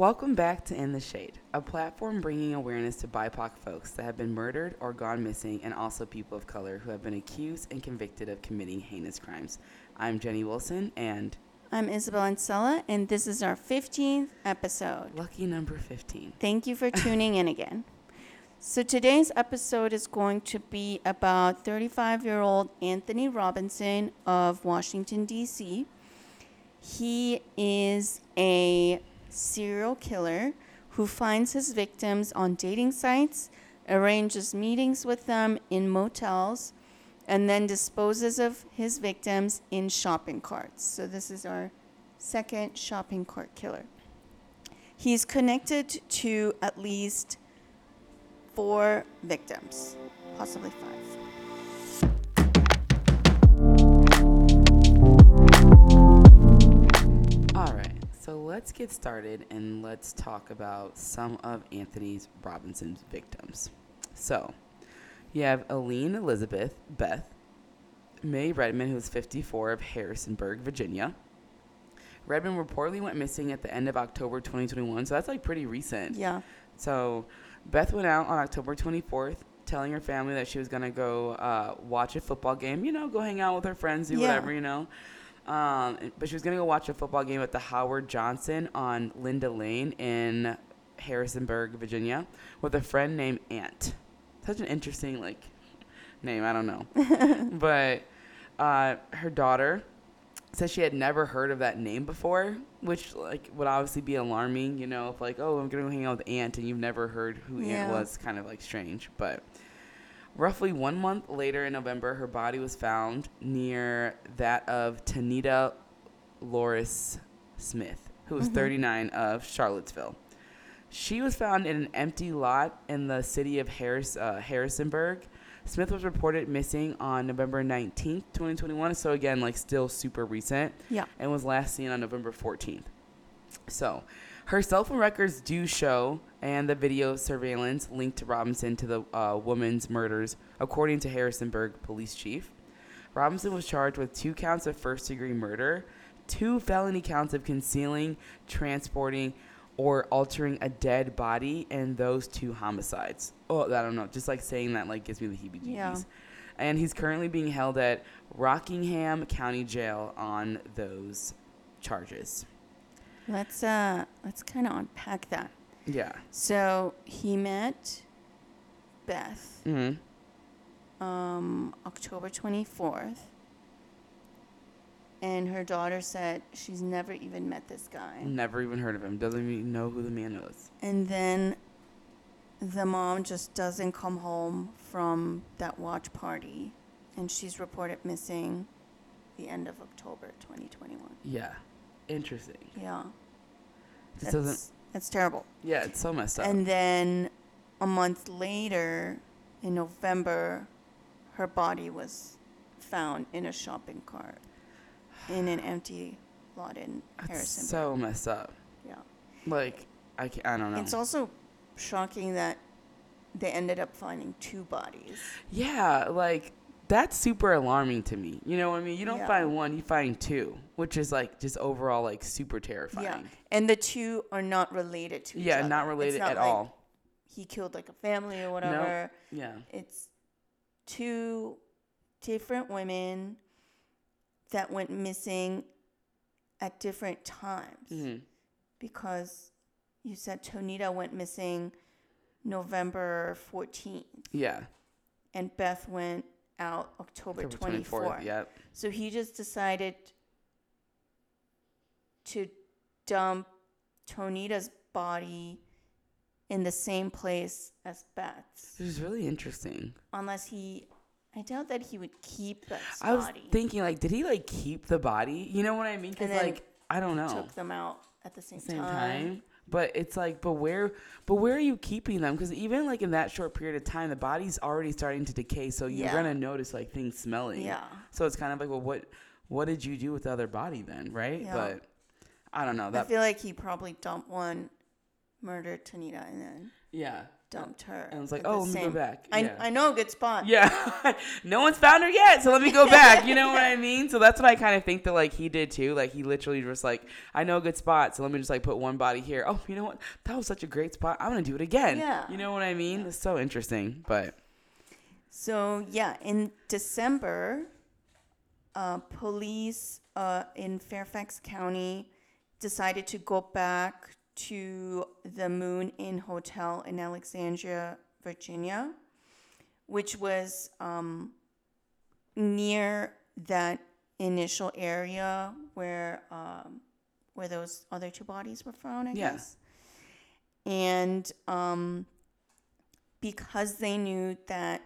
Welcome back to In the Shade, a platform bringing awareness to BIPOC folks that have been murdered or gone missing, and also people of color who have been accused and convicted of committing heinous crimes. I'm Jenny Wilson, and I'm Isabel Ancella, and this is our 15th episode. lucky number 15. Thank you for tuning in again. So, today's episode is going to be about 35 year old Anthony Robinson of Washington, D.C. He is a serial killer who finds his victims on dating sites, arranges meetings with them in motels, and then disposes of his victims in shopping carts. So, this is our second shopping cart killer. He's connected to at least four victims, possibly five. Let's get started and let's talk about some of Anthony's Robinson's victims. So, you have Allene Elizabeth Beth, May Redmond, who's 54 of Harrisonburg, Virginia. Redmond reportedly went missing at the end of October 2021, so that's like pretty recent. Yeah. So Beth went out on October 24th, telling her family that she was gonna go uh, watch a football game. You know, go hang out with her friends, do Yeah. whatever. You know. Um, but she was gonna go watch a football game at the Howard Johnson on Linda Lane in Harrisonburg, Virginia, with a friend named Ant. Such an interesting like name. I don't know, but uh, her daughter said she had never heard of that name before, which like would obviously be alarming, you know, if like, oh, I'm gonna go hang out with Ant and you've never heard who Ant Yeah. was, kind of like strange. But roughly one month later in November, her body was found near that of Tonita Lorice Smith, who was 39 of Charlottesville. She was found in an empty lot in the city of Harris, uh, Harrisonburg. Smith was reported missing on November 19th, 2021. So, again, like still super recent Yeah. and was last seen on November 14th. So, her cell phone records do show, and the video surveillance linked to Robinson to the uh, woman's murders, according to Harrisonburg police chief. Robinson was charged with two counts of first degree murder, two felony counts of concealing, transporting, or altering a dead body, and those two homicides. Oh, I don't know. Just like saying that like gives me the heebie-jeebies. Yeah. And he's currently being held at Rockingham County Jail on those charges. Let's uh let's kind of unpack that. Yeah. So he met Beth hmm um October 24th. And her daughter said she's never even met this guy. Never even heard of him. Doesn't even know who the man is. And then the mom just doesn't come home from that watch party. And she's reported missing the end of October 2021. Yeah. Interesting. Yeah. This doesn't. That's, terrible. Yeah, it's so messed up. And then a month later, in November, her body was found in a shopping cart in an empty lot in That's Harrison. so messed up. yeah. Like I, can't, I don't know. It's also shocking that they ended up finding two bodies. yeah, like that's super alarming to me. You know what I mean? You don't Yeah. find one, you find two, which is like just overall like super terrifying. Yeah. And the two are not related to each Yeah, other. Yeah, not related not at like all. He killed like a family or whatever. Yeah. It's two different women that went missing at different times hmm because you said Tonita went missing November 14th Yeah. and Beth went out October, October 24th. Yep. So he just decided to dump Tonita's body in the same place as Beth's. This is really interesting. Unless he, I doubt that he would keep Beth's I was body. thinking like, did he like keep the body? You know what I mean? Because And then like I don't know. Took them out at the same, same time. time. But it's like, but where, but where are you keeping them? Because even like in that short period of time, the body's already starting to decay. So you're Yeah. gonna notice like things smelling. Yeah. So it's kind of like, well, what, what did you do with the other body then, right? Yeah. But I don't know That I feel like he probably dumped one murdered Tonita and then Yeah. dumped her. And I was like, oh, let me go back. I, Yeah. I know a good spot. Yeah. no one's found her yet, so let me go back. You know what I mean? So that's what I kind of think that like he did too. Like he literally just like, I know a good spot, so let me just like put one body here. Oh, you know what? That was such a great spot. I'm gonna do it again. Yeah. You know what I mean? It's so interesting. But So yeah, in December, uh, police uh, in Fairfax County decided to go back to the Moon Inn Hotel in Alexandria, Virginia, which was um, near that initial area where um, where those other two bodies were found. I Yeah. guess. And um, because they knew that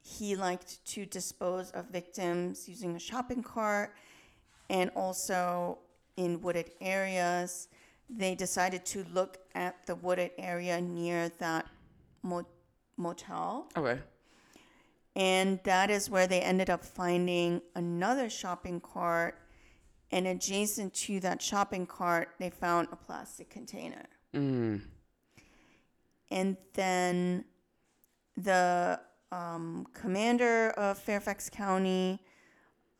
he liked to dispose of victims using a shopping cart and also in wooded areas, they decided to look at the wooded area near that mo- motel. okay. And that is where they ended up finding another shopping cart. And adjacent to that shopping cart, they found a plastic container. Mm. And then the um, commander of Fairfax County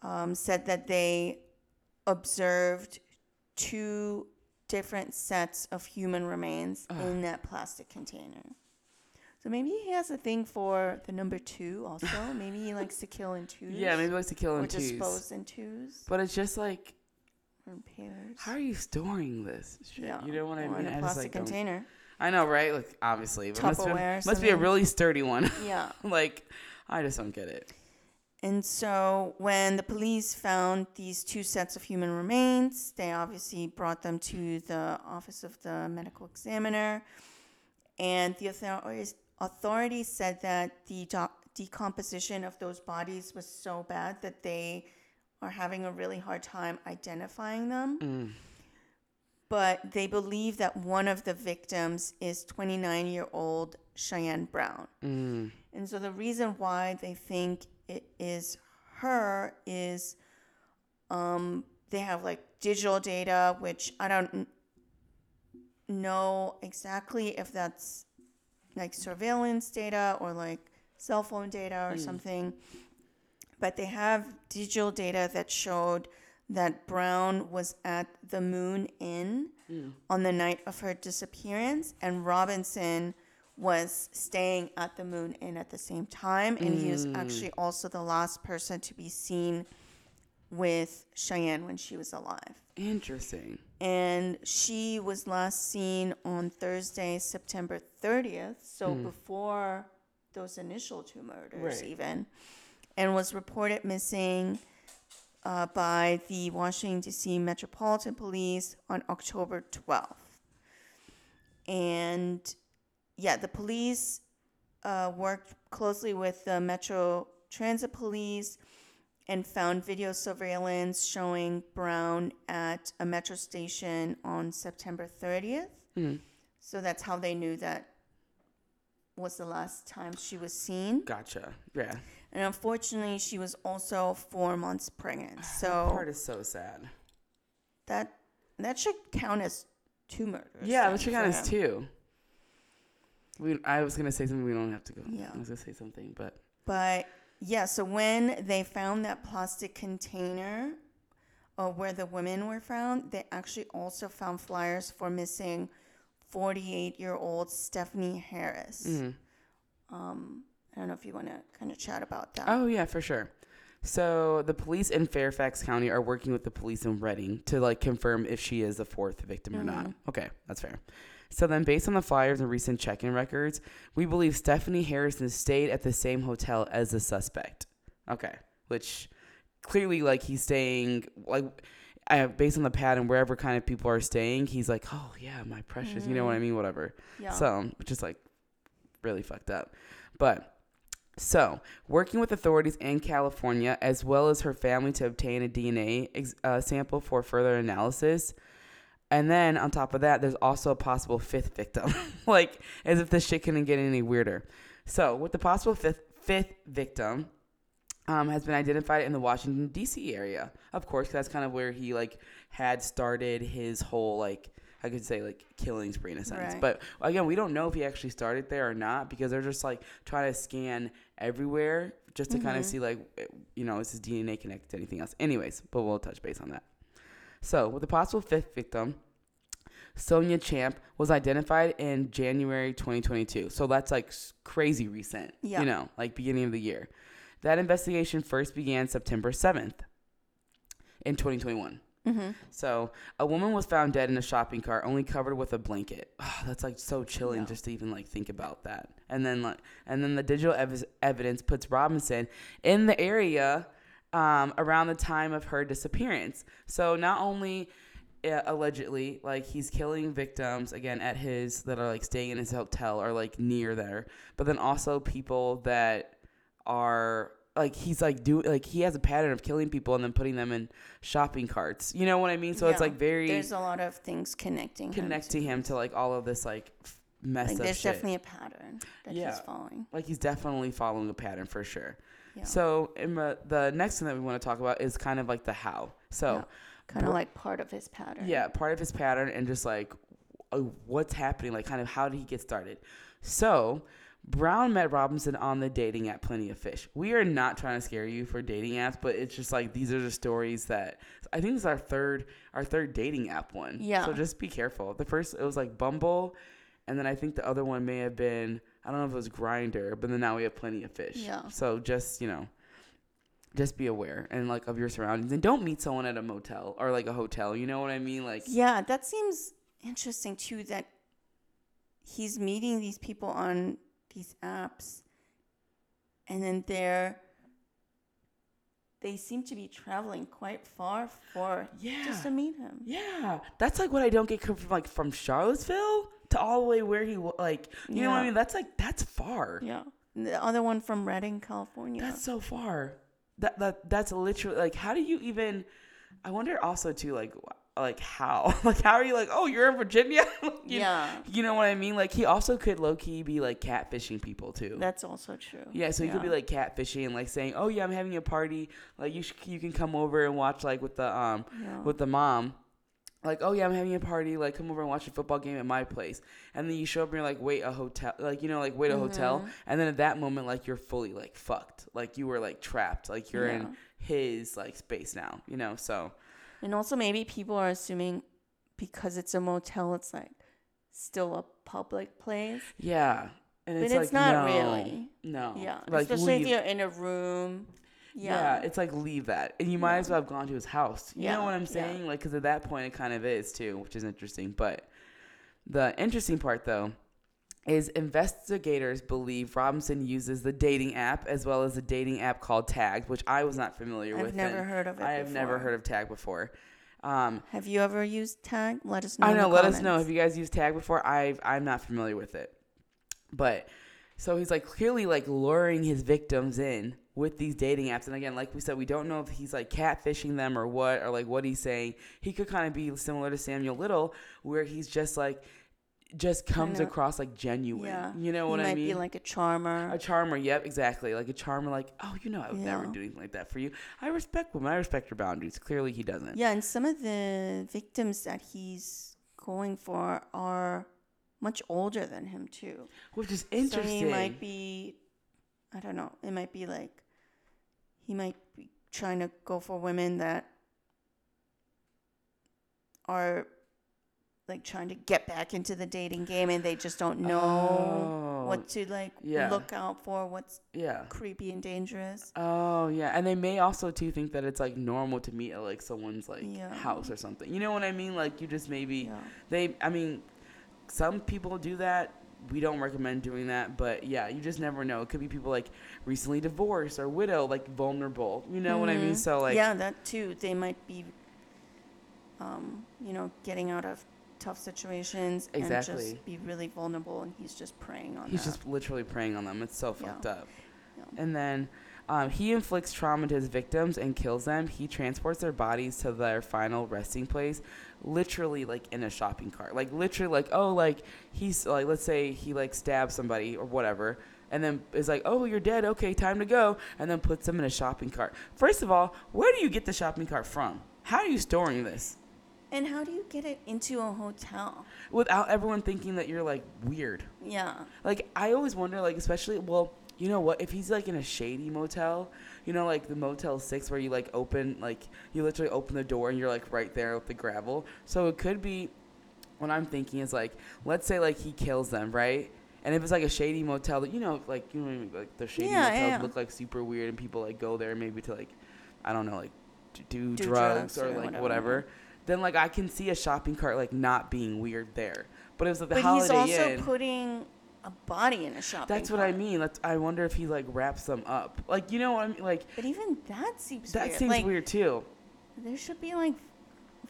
um, said that they observed two different sets of human remains in that plastic container. So maybe he has a thing for the number two also. maybe he likes to kill in twos. Yeah, maybe he likes to kill or in twos. dispose in twos But it's just like, how are you storing this shit? Yeah, You know what I or mean? In a I just, plastic like, don't- container. I know, right? Like obviously, but must, be, Tupperware, must be a something. really sturdy one. Yeah. like, I just don't get it. And so when the police found these two sets of human remains, they obviously brought them to the office of the medical examiner. And the authorities, authorities said that the doc- decomposition of those bodies was so bad that they are having a really hard time identifying them. But they believe that one of the victims is 29 year old Cheyenne Brown. Mm. And so the reason why they think it is her is um, they have like digital data, which I don't know exactly if that's like surveillance data or like cell phone data or something. But they have digital data that showed that Brown was at the Moon Inn on the night of her disappearance, and Robinson was staying at the Moon Inn at the same time, and he was actually also the last person to be seen with Cheyenne when she was alive. Interesting. And she was last seen on Thursday, September 30th, so before those initial two murders, Right. even, and was reported missing uh, by the Washington, D.C. Metropolitan Police on October 12th. And yeah, the police uh, worked closely with the Metro Transit Police and found video surveillance showing Brown at a metro station on September 30th. So that's how they knew that was the last time she was seen. Gotcha. Yeah. And unfortunately, she was also four months pregnant. That So part is so sad. that that should count as two murders. Yeah, then but you for got us him. too. We, I was gonna say something. We don't have to go. Yeah. I was gonna say something, but But yeah, so when they found that plastic container uh, where the women were found, they actually also found flyers for missing 48 year old Stephanie Harris. Hmm. Um, I don't know if you want to kind of chat about that. oh yeah, for sure. So the police in Fairfax County are working with the police in Redding to like confirm if she is the fourth victim or not. Okay, that's fair. So then, based on the flyers and recent check-in records, we believe Stephanie Harrison stayed at the same hotel as the suspect. Okay, which clearly, like, he's staying like. I, based on the pattern, wherever kind of people are staying, he's like, "Oh yeah, my precious," you know what I mean? Whatever. Yeah. So, which is like really fucked up. But so, working with authorities in California as well as her family to obtain a DNA ex- uh, sample for further analysis. And then on top of that, there's also a possible fifth victim. like, as if this shit couldn't get any weirder. So, with the possible fifth, fifth victim, um, has been identified in the Washington D.C. area. Of course, 'cause that's kind of where he like had started his whole like I could say like killing spree in a sense. Right. But again, we don't know if he actually started there or not because they're just like trying to scan everywhere just to kind of see like you know is his DNA connected to anything else. Anyways, but we'll touch base on that. So with the possible fifth victim, Sonia Champ was identified in January 2022. So that's like crazy recent. Yeah. You know, like beginning of the year. That investigation first began September 7th in 2021. Mm-hmm. So a woman was found dead in a shopping cart, only covered with a blanket. Ah, that's like so chilling just to even like think about that. And then like, and then the digital ev- evidence puts Robinson in the area um, around the time of her disappearance. So not only uh, allegedly like he's killing victims again at his that are like staying in his hotel or like near there, but then also people that are like he's like do like he has a pattern of killing people and then putting them in shopping carts. You know what I mean? So it's like very There's a lot of things connecting. him to, him to like all of this like mess Like there's shit. definitely a pattern that Yeah. he's following. like he's definitely following a pattern for sure. Yeah. So the, next thing that we want to talk about is kind of like the how. So kind of like part of his pattern. yeah, part of his pattern and just like uh, what's happening, like kind of how did he get started. So Brown met Robinson on the dating app Plenty of Fish. We are not trying to scare you for dating apps, but it's just like these are the stories that I think this is our third our third dating app one. Yeah. So just be careful. The first it was like Bumble, and then I think the other one may have been I don't know if it was Grindr, but then now we have Plenty of Fish. Yeah. So just you know, just be aware and like of your surroundings, and don't meet someone at a motel or like a hotel. You know what I mean? Like Yeah, that seems interesting too. That he's meeting these people on these apps, and then they're they seem to be traveling quite far for Yeah. just to meet him. Yeah, that's like what I don't get from like from Charlottesville to all the way where he wa- like you know what I mean. That's like that's far. Yeah, And the other one from Redding, California. That's so far. That that that's literally like how do you even? I wonder also too like like how like how are you like oh you're in Virginia you, yeah, you know what I mean like he also could low key be like catfishing people too. that's also true. Yeah, so he could be like catfishing and like saying, "Oh yeah, I'm having a party. Like you sh- you can come over and watch like with the um Yeah. with the mom." Like, "Oh yeah, I'm having a party. Like come over and watch a football game at my place." And then you show up and you're like, "Wait, a hotel." Like, you know, like wait a hotel. Mm-hmm. And then at that moment like you're fully like fucked. Like you were like trapped. Like you're Yeah. in his like space now, you know? So, And also maybe people are assuming because it's a motel, it's like still a public place. yeah. And But it's, it's like not no, really. No. Yeah, Like especially leave- if you're in a room. Yeah. Yeah, it's like leave that, and you might Yeah. as well have gone to his house. You Yeah, know what I'm saying? Like, because at that point it kind of is too, which is interesting. But the interesting part, though, is investigators believe Robinson uses the dating app as well as a dating app called Tagged, which I was not familiar with. I've never heard of it. I have never heard of Tag before. Um, Have you ever used Tag? Let us know. I know. Let us know. Have you guys used Tag before? I've I'm not familiar with it. But so he's like clearly like luring his victims in with these dating apps. And again, like we said, we don't know if he's like catfishing them or what, or like what he's saying. He could kind of be similar to Samuel Little, where he's just like just comes across like genuine. Yeah, You know what I mean? Might be like a charmer. a charmer, yep, exactly. Like a charmer, like, oh, you know, I would never Yeah. do anything like that for you. I respect women. I respect your boundaries. Clearly, he doesn't. yeah, and some of the victims that he's going for are much older than him too. Which is interesting. So he might be, I don't know. It might be like he might be trying to go for women that are like trying to get back into the dating game and they just don't know Oh, what to like yeah. look out for, what's yeah. creepy and dangerous. Oh yeah, and they may also too think that it's like normal to meet at like someone's like Yeah. house or something. You know what I mean? Like you just maybe Yeah. they. I mean, some people do that. We don't recommend doing that, but yeah, you just never know. It could be people like recently divorced or widow, like vulnerable. You know what I mean? Mhm. So like, yeah, that too. They might be, um, you know, getting out of tough situations and just be really vulnerable, and he's just preying on he's that. just literally preying on them. It's so Yeah. fucked up. Yeah. And then um, he inflicts trauma to his victims and kills them. He transports their bodies to their final resting place, literally like in a shopping cart. Like literally, like oh, like he's like let's say he like stabs somebody or whatever, and then is like oh you're dead, okay, time to go, and then puts them in a shopping cart. First of all, where do you get the shopping cart from? How are you storing this? And how do you get it into a hotel? without everyone thinking that you're like weird. Yeah. Like I always wonder, like especially well, you know what? If he's like in a shady motel, you know, like the Motel Six, where you like open, like you literally open the door and you're like right there with the gravel. So it could be. What I'm thinking is like, let's say like he kills them, right? And if it's like a shady motel, that you know, like you know, I mean? like the shady Yeah, motels yeah. look like super weird, and people like go there maybe to like, I don't know, like do, Do drugs, drugs or, like whatever, whatever. Then like I can see a shopping cart like not being weird there, but it was like the but he's Holiday also Inn. putting a body in a shopping That's what I mean. That's, I wonder if he like wraps them up. Like you know what I mean? Like But even that seems that weird. seems like, weird too. There should be like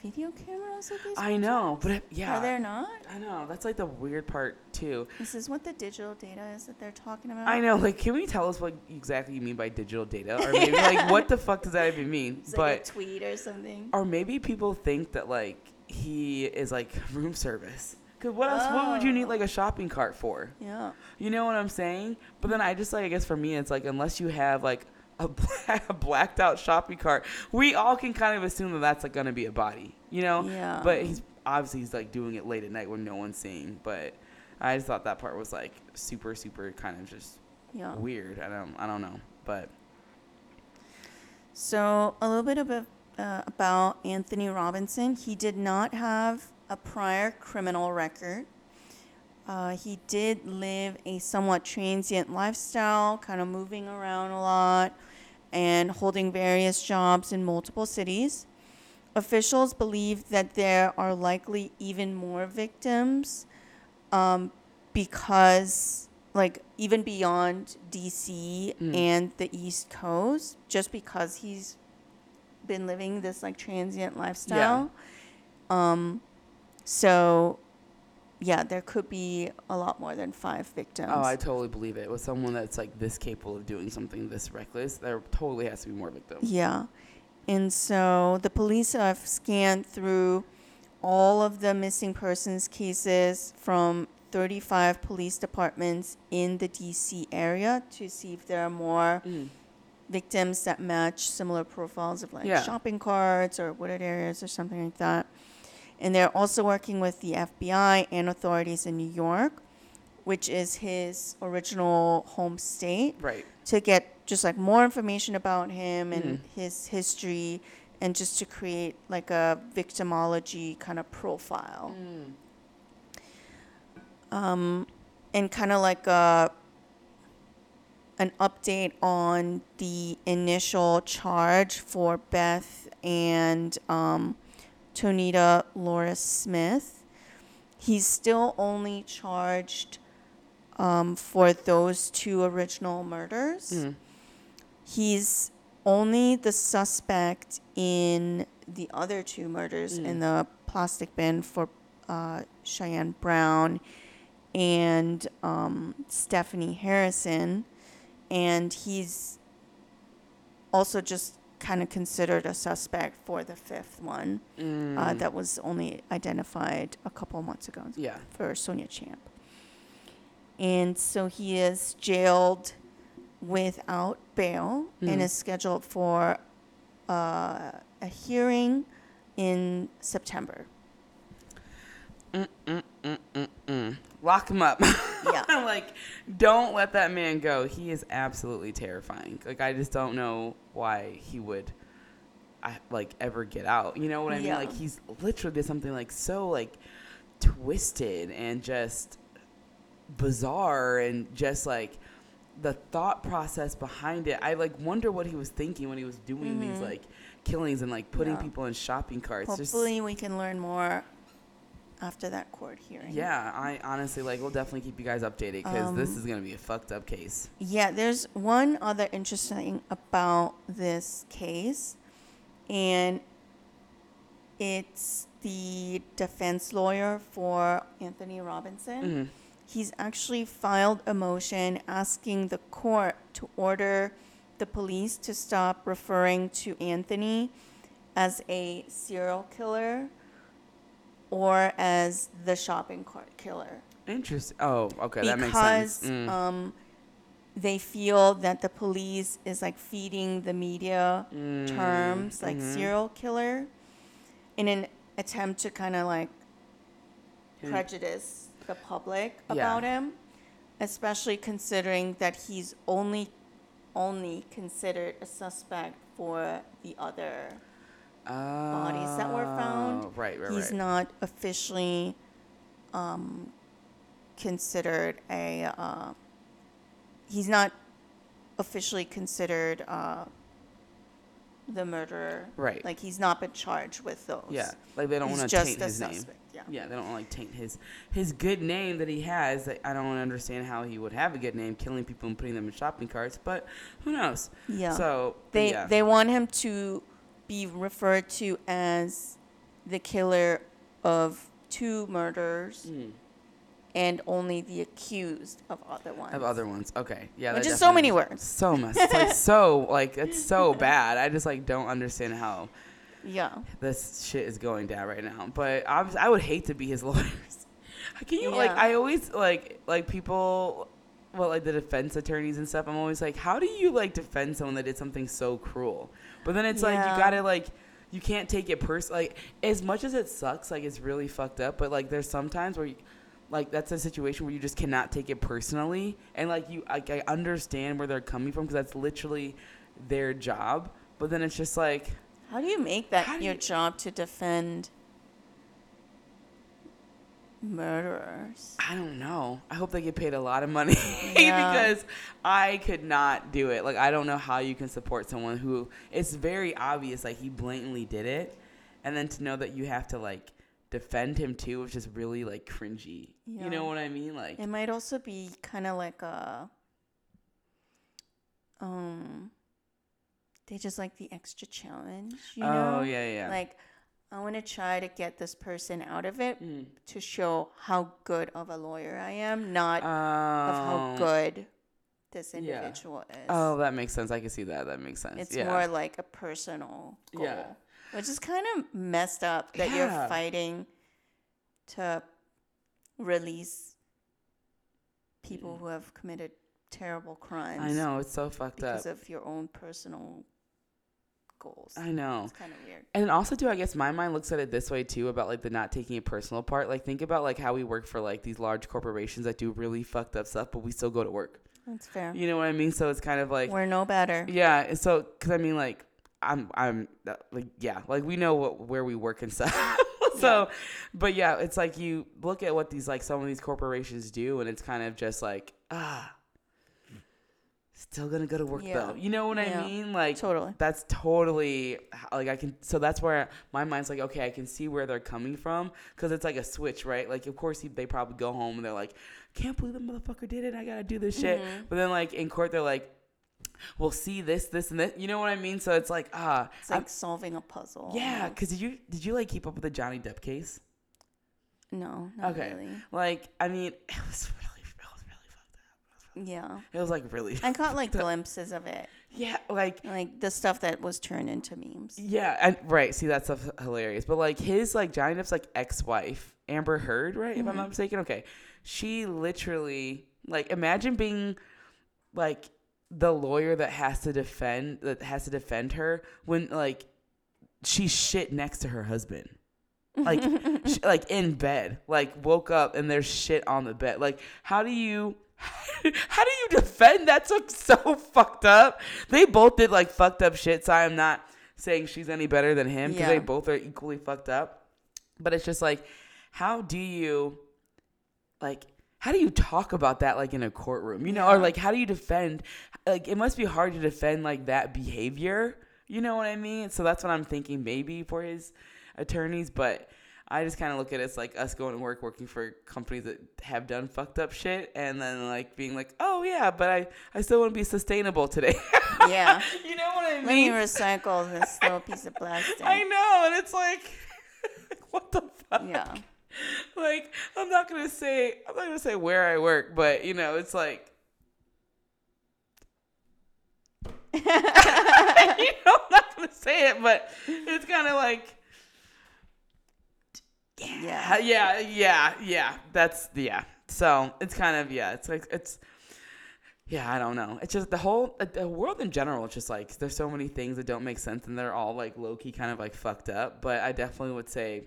video cameras at these. I know, but it, yeah, Are there not? I know. That's like the weird part too. This is what the digital data is that they're talking about. I know. Like, can we tell us what exactly you mean by digital data, or maybe like what the fuck does that even mean? It's like a but tweet or something. or maybe people think that like he is like room service. Cause what else? What would you need Oh. like a shopping cart for? Yeah. You know what I'm saying? But then I just like I guess for me it's like unless you have like a, black, a blacked out shopping cart, we all can kind of assume that that's like gonna be a body. You know? Yeah. But he's obviously he's like doing it late at night when no one's seeing. But I just thought that part was like super super kind of just Yeah. weird. I don't I don't know. But So, a little bit about, uh, about Anthony Robinson. He did not have a prior criminal record. Uh, he did live a somewhat transient lifestyle, kind of moving around a lot and holding various jobs in multiple cities. Officials believe that there are likely even more victims um, because, like, even beyond DC Mm. and the East Coast, just because he's been living this like transient lifestyle. Um, so, yeah, there could be a lot more than five victims. oh, I totally believe it. With someone that's like this capable of doing something this reckless, there totally has to be more victims. Yeah. And so the police have scanned through all of the missing persons cases from 35 police departments in the DC area to see if there are more Mm. victims that match similar profiles of like Yeah. shopping carts or wooded areas or something like that. And they're also working with the FBI and authorities in New York, which is his original home state Right. to get just like more information about him and Mhm. his history and just to create like a victimology kind of profile Mm. um, and kind of like a an update on the initial charge for Beth and um, Tonita Laura Smith. He's still only charged um, for those two original murders. Mm. He's only the suspect in the other two murders in Mm. the plastic bin for uh, Cheyenne Brown and um, Stephanie Harrison. And he's also just kind of considered a suspect for the fifth one uh, Mm. that was only identified a couple months ago yeah. for Sonia Champ. And so he is jailed without bail and Mhm. is scheduled for uh, a hearing in September. Mm. Lock him up. Yeah. like, don't let that man go. He is absolutely terrifying. Like, I just don't know why he would, I, like, ever get out. You know what I mean? Like, he's literally did something like so like twisted and just bizarre and just like the thought process behind it. I like wonder what he was thinking when he was doing these Mhm. like killings and like putting Yeah. people in shopping carts. There's- Hopefully, we can learn more after that court hearing. Yeah, I honestly like. We'll definitely keep you guys updated because this Um, is gonna be a fucked up case. Yeah, there's one other interesting about this case, and it's the defense lawyer for Anthony Robinson. Mhm. He's actually filed a motion asking the court to order the police to stop referring to Anthony as a serial killer or as the shopping cart killer Interesting. Oh, okay, that makes because. Mm. um, they feel that the police is like feeding the media Mm, terms like mhm. serial killer. in an attempt to kind of like Hmm. prejudice the public Yeah. about him, especially considering that he's only only considered a suspect for the other bodies that were found. Oh, Right, right, he's right. not officially um, considered a. Uh, he's not officially considered uh, the murderer. Right. Like he's not been charged with those. yeah, like they don't he's want to just taint a his name. suspect. Yeah. Yeah, they don't want like taint his his good name that he has. Like, I don't understand how he would have a good name, killing people and putting them in shopping carts. But who knows? Yeah. So They yeah. they want him to be referred to as the killer of two murders Mm, and only the accused of other ones. of other ones. Okay, yeah. Which that is so many words. So much. It's like so like it's so bad. I just like don't understand how Yeah. this shit is going down right now. But obviously, I would hate to be his lawyers. Can you like? Yeah. I always like like people, well, like the defense attorneys and stuff. I'm always like, how do you like defend someone that did something so cruel? But then it's like you gotta like. You can't take it pers like as much as it sucks, like it's really fucked up. But like there's sometimes where, you, like that's a situation where you just cannot take it personally, and like you, like I understand where they're coming from because that's literally their job. But then it's just like, How do you make that your you- job to defend murderers? I don't know. I hope they get paid a lot of money Yeah. because I could not do it. Like I don't know how you can support someone who it's very obvious like he blatantly did it and then to know that you have to like defend him too is just really like cringy. You know what I mean? Like It might also be kind of like a um they just like the extra challenge, you know? Oh, yeah, yeah. Like I want to try to get this person out of it Mm. to show how good of a lawyer I am, not Oh. of how good this yeah. individual is. Oh, that makes sense. I can see that. That makes sense. It's yeah. more like a personal goal. Yeah. Which is kind of messed up that Yeah. you're fighting to release people who have committed terrible crimes I know, it's so fucked because up. Because of your own personal goals. I know. It's kind of weird. And also too, I guess my mind looks at it this way too about like the not taking it personal part. Like think about like how we work for like these large corporations that do really fucked up stuff, but we still go to work. That's fair. You know what I mean? So it's kind of like We're no better. yeah. So because I mean like I'm I'm uh, like yeah like we know what, where we work and stuff. so, but yeah, it's like you look at what these like some of these corporations do, and it's kind of just like ah. Still gonna go to work Yeah. though. You know what I mean? Like Totally. that's totally like I can. So that's where my mind's like, okay, I can see where they're coming from because it's like a switch, right? Like, of course, he, they probably go home and they're like, can't believe the motherfucker did it. I gotta do this shit. Mhm. But then, like in court, they're like, we'll see this, this, and this. You know what I mean? So it's like, ah, It's I'm- like solving a puzzle. yeah. Because did you did you like keep up with the Johnny Depp case? No, not Okay. really. Like, I mean, it was really, it was really fucked up. Yeah. It was like really, I caught like glimpses of it. yeah, like Like the stuff that was turned into memes. Yeah, and right. See, that's stuff hilarious. But like his like Johnny Depp's like ex-wife, Amber Heard, right? If I'm mm-hmm. not mistaken. Okay, she literally like imagine being like the lawyer that has to defend that has to defend her when like she shit next to her husband. Like, sh- like in bed, like woke up and there's shit on the bed. Like, how do you, how do you defend? That's so fucked up. They both did like fucked up shit. So I'm not saying she's any better than him because Yeah. they both are equally fucked up. But it's just like, how do you, like, how do you talk about that like in a courtroom? You know, or like how do you defend? Like, it must be hard to defend like that behavior. You know what I mean? So that's what I'm thinking maybe for his attorneys, but I just kind of look at it as like us going to work, working for companies that have done fucked up shit, and then like being like, oh yeah, but I I still want to be sustainable today. Yeah. you know what I Let me mean? recycle this little piece of plastic. I know, and it's like, what the fuck? Yeah. Like I'm not gonna say I'm not gonna say where I work, but you know, it's like. you know, I'm not gonna say it, but it's kind of like Yeah. yeah, yeah, yeah. That's yeah. So it's kind of yeah. It's like it's yeah. I don't know. It's just the whole the world in general. It's just like there's so many things that don't make sense, and they're all like low key kind of like fucked up. But I definitely would say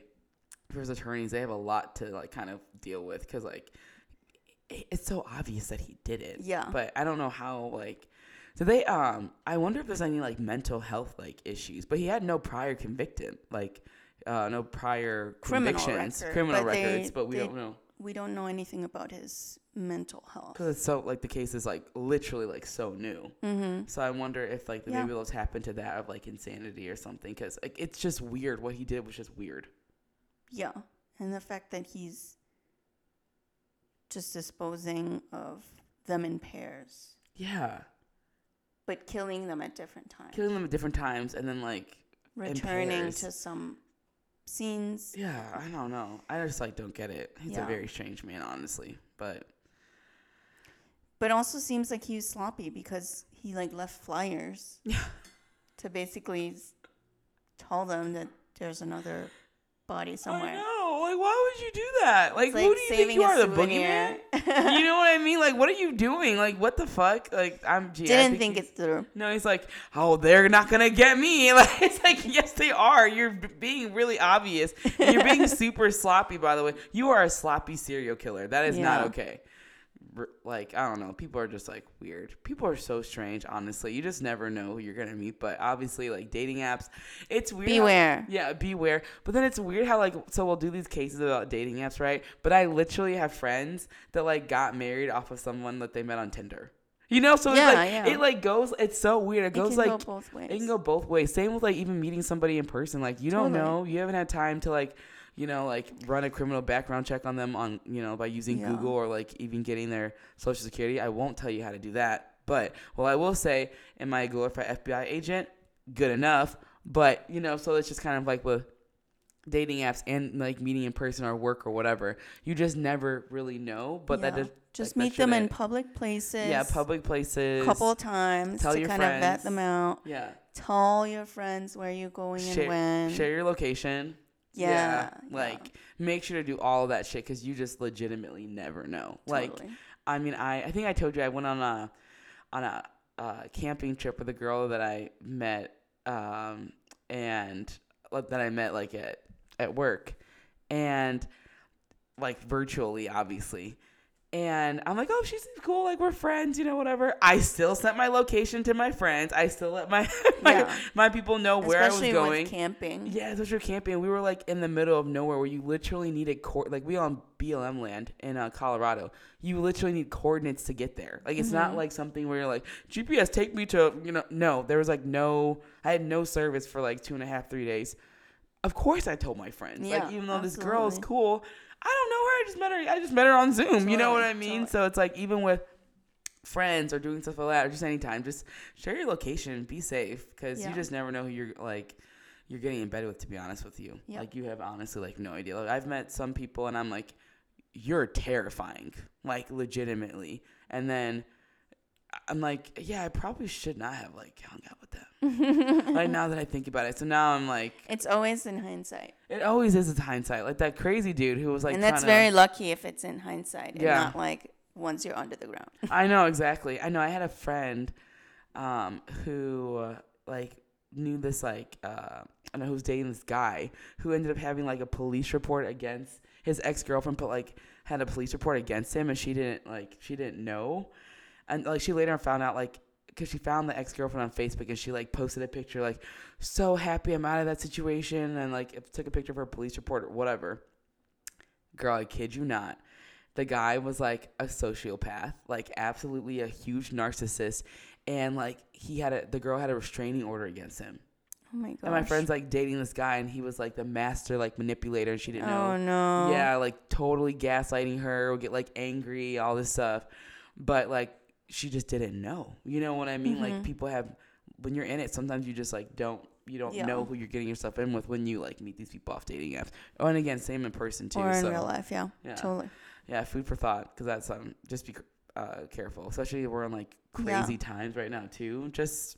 for his attorneys, they have a lot to like kind of deal with because like it's so obvious that he did it. Yeah. But I don't know how like. So they um I wonder if there's any like mental health like issues, but he had no prior convicted like uh no prior Criminal convictions, record, criminal but they- records, but we they- don't know We don't know anything about his mental health. because it's so like the case is like literally like so new. Mm-hmm. So I wonder if like Yeah. maybe those happen to that of like insanity or something because like it's just weird what he did was just weird. Yeah. And the fact that he's just disposing of them in pairs, Yeah, but killing them at different times. killing them at different times and then like Returning to some scenes. yeah I don't know I just like don't get it. He's Yeah. a very strange man honestly, but But also seems like he was sloppy because he like left flyers Yeah. to basically tell them that there's another body somewhere. know like why would you do that? Like, It's who do you think you are the boogeyman? you know what I mean? Like what are you doing? Like what the fuck? Like I'm gee, Didn't think he's- it through. No, he's like, oh, they're not gonna get me. Like it's like, yes, they are. You're being really obvious. You're being super sloppy. By the way, you are a sloppy serial killer. That is not okay. Like I don't know. People are just like weird. People are so strange. Honestly, you just never know who you're gonna meet. But obviously, like dating apps, it's weird. how- Beware. yeah, beware. But then it's weird how like so we'll do these cases about dating apps, right? But I literally have friends that like got married off of someone that they met on Tinder. You know, so Yeah, it's like yeah. it like goes. It's so weird. It It goes like go both ways. it can go both ways. Same with like even meeting somebody in person. Like you don't know, you haven't had time to like, you know, like run a criminal background check on them on you know by using Yeah. Google or like even getting their social security. I won't tell you how to do that. But well, I will say, am I a glorified FBI agent? Good enough. But you know, so it's just kind of like with dating apps and like meeting in person or work or whatever. You just never really know. But that does Just like, meet them in public places. yeah, public places. couple times Tell to your kind of vet them out. Yeah. Tell your friends where you're going Share, and when. share your location. Yeah, yeah. Like make sure to do all of that shit because you just legitimately never know. Like I mean, I I think I told you I went on a on a uh, camping trip with a girl that I met um and that I met like at at work and like virtually obviously. And I'm like, oh, she's cool. Like we're friends, you know, whatever. I still sent my location to my friends. I still let my my, Yeah. my people know where Especially I was going. camping. Yeah, especially camping. We were like in the middle of nowhere where you literally needed co- like we on BLM land in uh, Colorado. You literally need coordinates to get there. Like it's Mm-hmm. not like something where you're like GPS take me to you know. No, there was like no. I had no service for like two and a half, three days. Of course, I told my friends. Yeah, like even though this girl is cool, I don't know her. I just met her. I just met her on Zoom. You know what I mean? totally. So it's like even with friends or doing stuff like that or just anytime, just share your location. Be safe because Yeah. you just never know who you're like you're getting in bed with. To be honest with you, Yep. like you have honestly like no idea. Like I've met some people and I'm like, you're terrifying, like legitimately. And then I'm like, yeah, I probably should not have like hung out with them. like now that I think about it, so now I'm like, It's always in hindsight. it always is a hindsight. Like that crazy dude who was like, and that's very lucky if it's in hindsight and Yeah. not like once you're under the ground. I know exactly. I know. I had a friend um, who uh, like knew this like uh, I know who was dating this guy who ended up having like a police report against his ex girlfriend, but like had a police report against him, and she didn't like she didn't know, and like she later found out like because she found the ex girlfriend on Facebook and she like posted a picture like so happy I'm out of that situation and like took a picture of her police report or whatever. Girl, I kid you not the guy was like a sociopath, like absolutely a huge narcissist, and like he had a the girl had a restraining order against him. Oh my gosh. And my friend's like dating this guy, and he was like the master like manipulator, and she didn't Oh know. Oh no. Yeah, like totally gaslighting her, would get like angry, all this stuff, but like she just didn't know. You know what I mean? Like Mhm. people have when you're in it, sometimes you just like don't you don't Yeah. know who you're getting yourself in with when you like meet these people off dating apps. Oh, and again, same in person too. Or in so. real life, yeah. Yeah. Totally. Yeah, food for thought because that's um just be uh, careful, especially we're in like Yeah. crazy times right now too. Just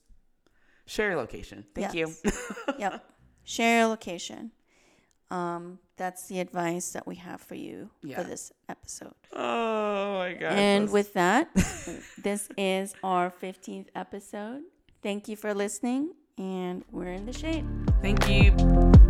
share your location. Thank you. yep. Share your location. Um, that's the advice that we have for you Yeah. for this episode. Oh my god. and with that, this is our 15th episode. Thank you for listening, and we're in the shade. thank you.